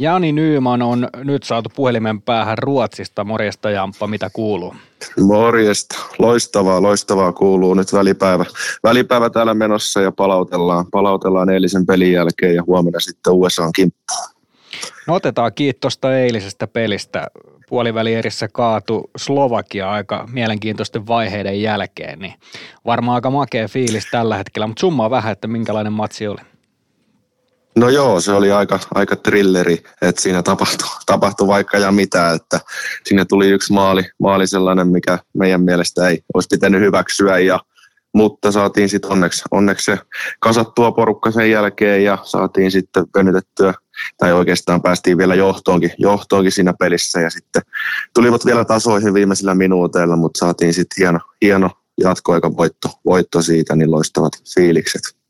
Jani Nyyman on nyt saatu puhelimen päähän Ruotsista. Morjesta Jamppa, mitä kuuluu? Morjesta. Loistavaa, loistavaa kuuluu nyt välipäivä. Välipäivä täällä menossa ja palautellaan, palautellaan eilisen pelin jälkeen ja huomenna sitten USA kimppuun. No otetaan kiitosta eilisestä pelistä. Puolivälierissä kaatu Slovakia aika mielenkiintoisten vaiheiden jälkeen, niin varmaan aika makea fiilis tällä hetkellä, mutta summaa vähän, että minkälainen matsi oli. No joo, se oli aika, aika trilleri, että siinä tapahtui, tapahtui vaikka ja mitä, että sinne tuli yksi maali, maali sellainen, mikä meidän mielestä ei olisi pitänyt hyväksyä ja mutta saatiin sitten onneksi, onneksi se kasattua porukka sen jälkeen ja saatiin sitten venytettyä, tai oikeastaan päästiin vielä johtoonkin, johtoonkin siinä pelissä ja sitten tulivat vielä tasoihin viimeisillä minuuteilla, mutta saatiin sitten hieno, hieno jatkoaika voitto, voitto siitä, niin loistavat fiilikset.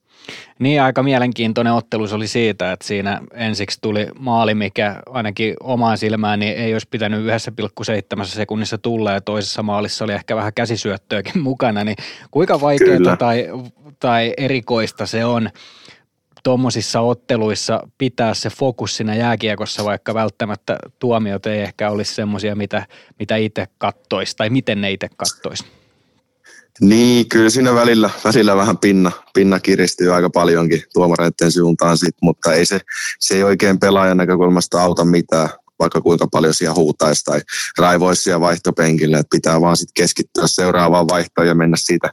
Niin, aika mielenkiintoinen ottelu oli siitä, että siinä ensiksi tuli maali, mikä ainakin omaan silmään niin ei olisi pitänyt 1,7 sekunnissa tulla ja toisessa maalissa oli ehkä vähän käsisyöttöäkin mukana, niin kuinka vaikeaa tai, tai erikoista se on tuommoisissa otteluissa pitää se fokus siinä jääkiekossa, vaikka välttämättä tuomiot ei ehkä olisi semmoisia, mitä, mitä itse kattoisi tai miten ne itse kattoisi? Niin, kyllä siinä välillä, välillä vähän pinna, pinna kiristyy aika paljonkin tuomareiden suuntaan, sit, mutta ei se, se ei oikein pelaajan näkökulmasta auta mitään, vaikka kuinka paljon siellä huutaisi tai raivoisi siellä vaihtopenkille, että pitää vaan sitten keskittyä seuraavaan vaihtoon ja mennä siitä,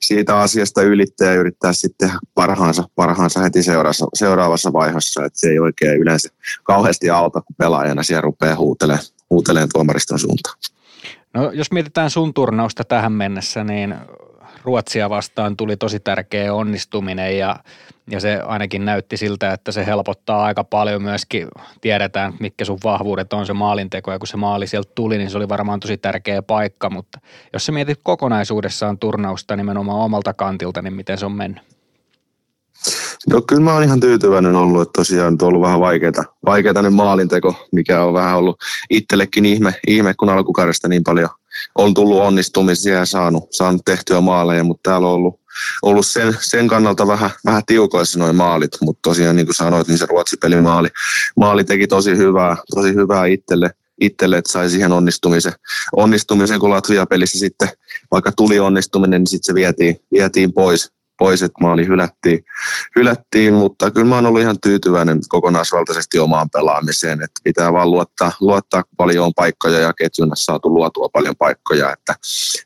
siitä asiasta ylittää ja yrittää sitten parhaansa, parhaansa heti seuraavassa, seuraavassa vaiheessa, että se ei oikein yleensä kauheasti auta, kun pelaajana siellä rupeaa huutelemaan, huutelemaan tuomariston suuntaan. No jos mietitään sun turnausta tähän mennessä, niin Ruotsia vastaan tuli tosi tärkeä onnistuminen ja, ja se ainakin näytti siltä, että se helpottaa aika paljon myöskin. Tiedetään, mitkä sun vahvuudet on se maalinteko ja kun se maali sieltä tuli, niin se oli varmaan tosi tärkeä paikka, mutta jos sä mietit kokonaisuudessaan turnausta nimenomaan omalta kantilta, niin miten se on mennyt? No kyllä mä oon ihan tyytyväinen ollut, että tosiaan on ollut vähän vaikeaa, vaikeaa ne maalinteko, mikä on vähän ollut itsellekin ihme, ihme kun alkukaudesta niin paljon on tullut onnistumisia ja saanut, saanut tehtyä maaleja, mutta täällä on ollut, ollut sen, sen kannalta vähän, vähän tiukoissa noin maalit, mutta tosiaan niin kuin sanoit, niin se Ruotsi-pelin maali, maali teki tosi hyvää, tosi hyvää itselle, itselle, että sai siihen onnistumisen, onnistumisen kun Latvia-pelissä sitten, vaikka tuli onnistuminen, niin sitten se vietiin, vietiin pois, pois, että maali hylättiin, hylättiin, mutta kyllä mä oon ollut ihan tyytyväinen kokonaisvaltaisesti omaan pelaamiseen, että pitää vaan luottaa, luottaa paljon on paikkoja ja ketjunnassa saatu luotua paljon paikkoja, että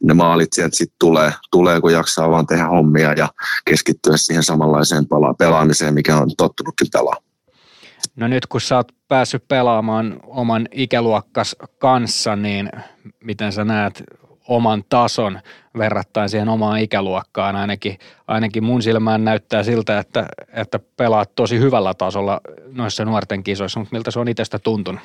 ne maalit sieltä sitten tulee, tulee, kun jaksaa vaan tehdä hommia ja keskittyä siihen samanlaiseen pela- pelaamiseen, mikä on tottunutkin pelaa. No nyt kun sä oot päässyt pelaamaan oman ikäluokkas kanssa, niin miten sä näet oman tason verrattain siihen omaan ikäluokkaan. Ainakin, ainakin mun silmään näyttää siltä, että, että pelaat tosi hyvällä tasolla noissa nuorten kisoissa, mutta miltä se on itsestä tuntunut?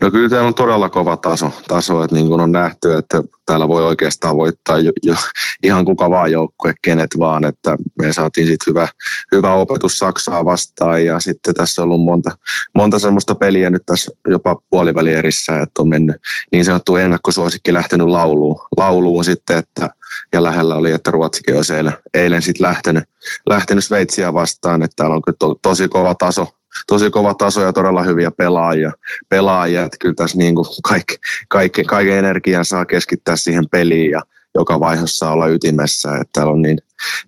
No kyllä täällä on todella kova taso, taso että niin kuin on nähty, että täällä voi oikeastaan voittaa jo, jo, ihan kuka vaan joukkue, kenet vaan, että me saatiin sitten hyvä, hyvä opetus Saksaa vastaan ja sitten tässä on ollut monta, monta semmoista peliä nyt tässä jopa puolivälierissä, että on mennyt niin sanottu ennakkosuosikki lähtenyt lauluun, lauluun sitten, että ja lähellä oli, että Ruotsikin olisi eilen, eilen sitten lähtenyt, lähtenyt Sveitsiä vastaan, että täällä on kyllä to, tosi kova taso, tosi kova taso ja todella hyviä pelaajia. pelaajia että kyllä tässä niin kuin kaikki, kaikki, kaiken energian saa keskittää siihen peliin ja joka vaiheessa olla ytimessä. Että täällä on niin,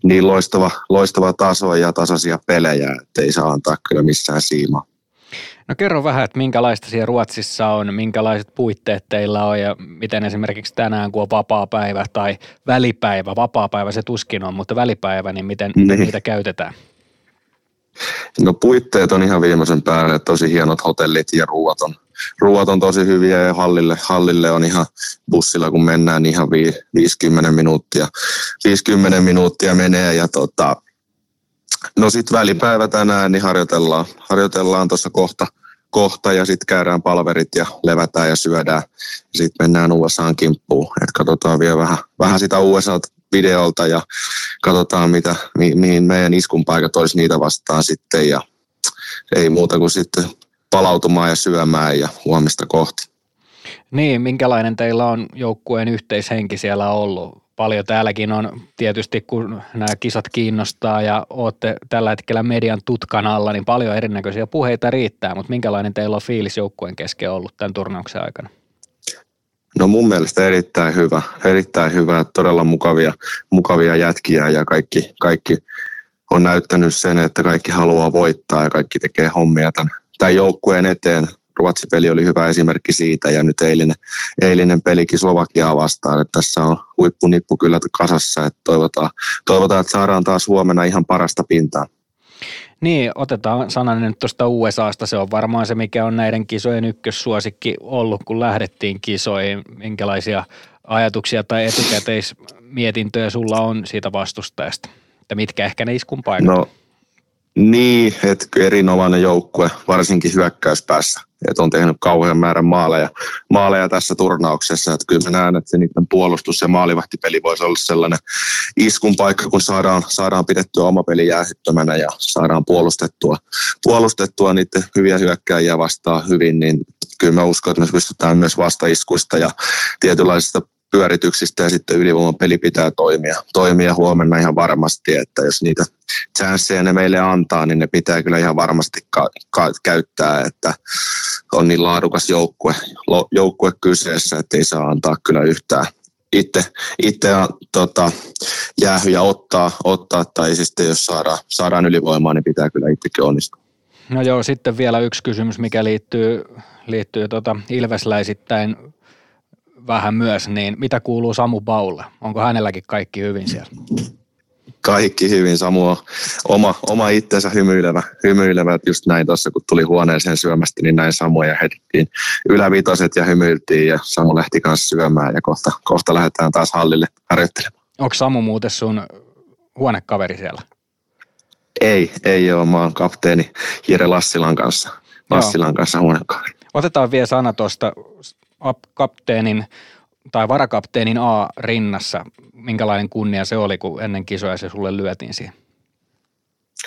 niin loistava, loistava taso ja tasaisia pelejä, että ei saa antaa kyllä missään siimaa. No kerro vähän, että minkälaista siellä Ruotsissa on, minkälaiset puitteet teillä on ja miten esimerkiksi tänään, kun on vapaa päivä tai välipäivä, vapaa päivä se tuskin on, mutta välipäivä, niin miten, niin. miten niitä käytetään? No puitteet on ihan viimeisen päälle, tosi hienot hotellit ja ruuat on, ruuat on tosi hyviä ja hallille, hallille on ihan bussilla kun mennään niin ihan 50 minuuttia, 50 minuuttia menee ja tota, no sitten välipäivä tänään niin harjoitellaan, harjoitellaan tuossa kohta, kohta ja sitten käydään palverit ja levätään ja syödään. Sitten mennään USAan kimppuun, että katsotaan vielä vähän, vähän sitä USA videolta ja katsotaan, mitä, mi, mihin meidän iskun paikat olisi niitä vastaan sitten ja ei muuta kuin sitten palautumaan ja syömään ja huomista kohti. Niin, minkälainen teillä on joukkueen yhteishenki siellä ollut? Paljon täälläkin on tietysti, kun nämä kisat kiinnostaa ja olette tällä hetkellä median tutkan alla, niin paljon erinäköisiä puheita riittää, mutta minkälainen teillä on fiilis joukkueen kesken ollut tämän turnauksen aikana? No mun mielestä erittäin hyvä, erittäin hyvä, todella mukavia, mukavia jätkiä ja kaikki, kaikki on näyttänyt sen, että kaikki haluaa voittaa ja kaikki tekee hommia tämän, tämän joukkueen eteen. Ruotsi-peli oli hyvä esimerkki siitä ja nyt eilinen, eilinen pelikin Slovakiaa vastaan, että tässä on huippunippu kyllä kasassa, että toivotaan, toivotaan, että saadaan taas huomenna ihan parasta pintaa. Niin, otetaan sananen nyt tuosta USAsta. Se on varmaan se, mikä on näiden kisojen ykkössuosikki ollut, kun lähdettiin kisoihin. Minkälaisia ajatuksia tai etukäteismietintöjä sulla on siitä vastustajasta? Että mitkä ehkä ne iskun paikat? No, niin, että erinomainen joukkue, varsinkin hyökkäyspäässä. Että on tehnyt kauhean määrän maaleja, maaleja tässä turnauksessa. Että kyllä mä näen, että se niiden puolustus- ja maalivahtipeli voisi olla sellainen iskun paikka, kun saadaan, saadaan pidettyä oma peli jäähyttömänä ja saadaan puolustettua, puolustettua niiden hyviä hyökkäjiä vastaan hyvin, niin kyllä mä uskon, että me pystytään myös vastaiskuista ja tietynlaisista pyörityksistä ja sitten ylivoimapeli pitää toimia, toimia huomenna ihan varmasti, että jos niitä chanceja ne meille antaa, niin ne pitää kyllä ihan varmasti ka- ka- käyttää, että on niin laadukas joukkue, joukkue kyseessä, että ei saa antaa kyllä yhtään itse, itse tota, jäähyjä ottaa, ottaa, tai siis sitten jos saadaan, saadaan ylivoimaa, niin pitää kyllä itsekin onnistua. No joo, sitten vielä yksi kysymys, mikä liittyy, liittyy tota Ilvesläisittäin vähän myös, niin mitä kuuluu Samu Baulle? Onko hänelläkin kaikki hyvin siellä? Kaikki hyvin. Samu on oma, oma itsensä hymyilevä, hymyilevä. Just näin tuossa, kun tuli huoneeseen syömästä, niin näin Samu ja heitettiin ylävitoset ja hymyiltiin ja Samu lähti kanssa syömään ja kohta, kohta lähdetään taas hallille harjoittelemaan. Onko Samu muuten sun huonekaveri siellä? Ei, ei ole. Mä oon kapteeni Jere Lassilan kanssa. Lassilan Joo. kanssa huonekaveri. Otetaan vielä sana tuosta kapteenin tai varakapteenin A rinnassa. Minkälainen kunnia se oli, kun ennen kisoja se sulle lyötiin siihen?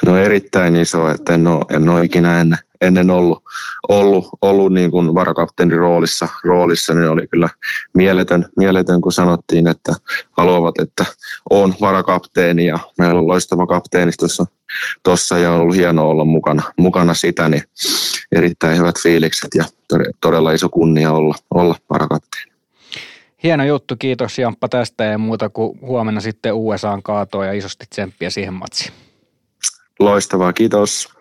No erittäin iso, että en ole, en ole ikinä ennen, ennen ollut, ollut, ollut niin kuin varakapteenin roolissa, roolissa, niin oli kyllä mieletön, mieletön, kun sanottiin, että haluavat, että on varakapteeni ja meillä on loistava kapteeni tuossa, tuossa ja on ollut hienoa olla mukana, mukana sitä, niin erittäin hyvät fiilikset ja todella iso kunnia olla, olla varakapteeni. Hieno juttu, kiitos Jamppa tästä ja muuta kuin huomenna sitten USAn kaatoa ja isosti tsemppiä siihen matsiin. Loistavaa, kiitos.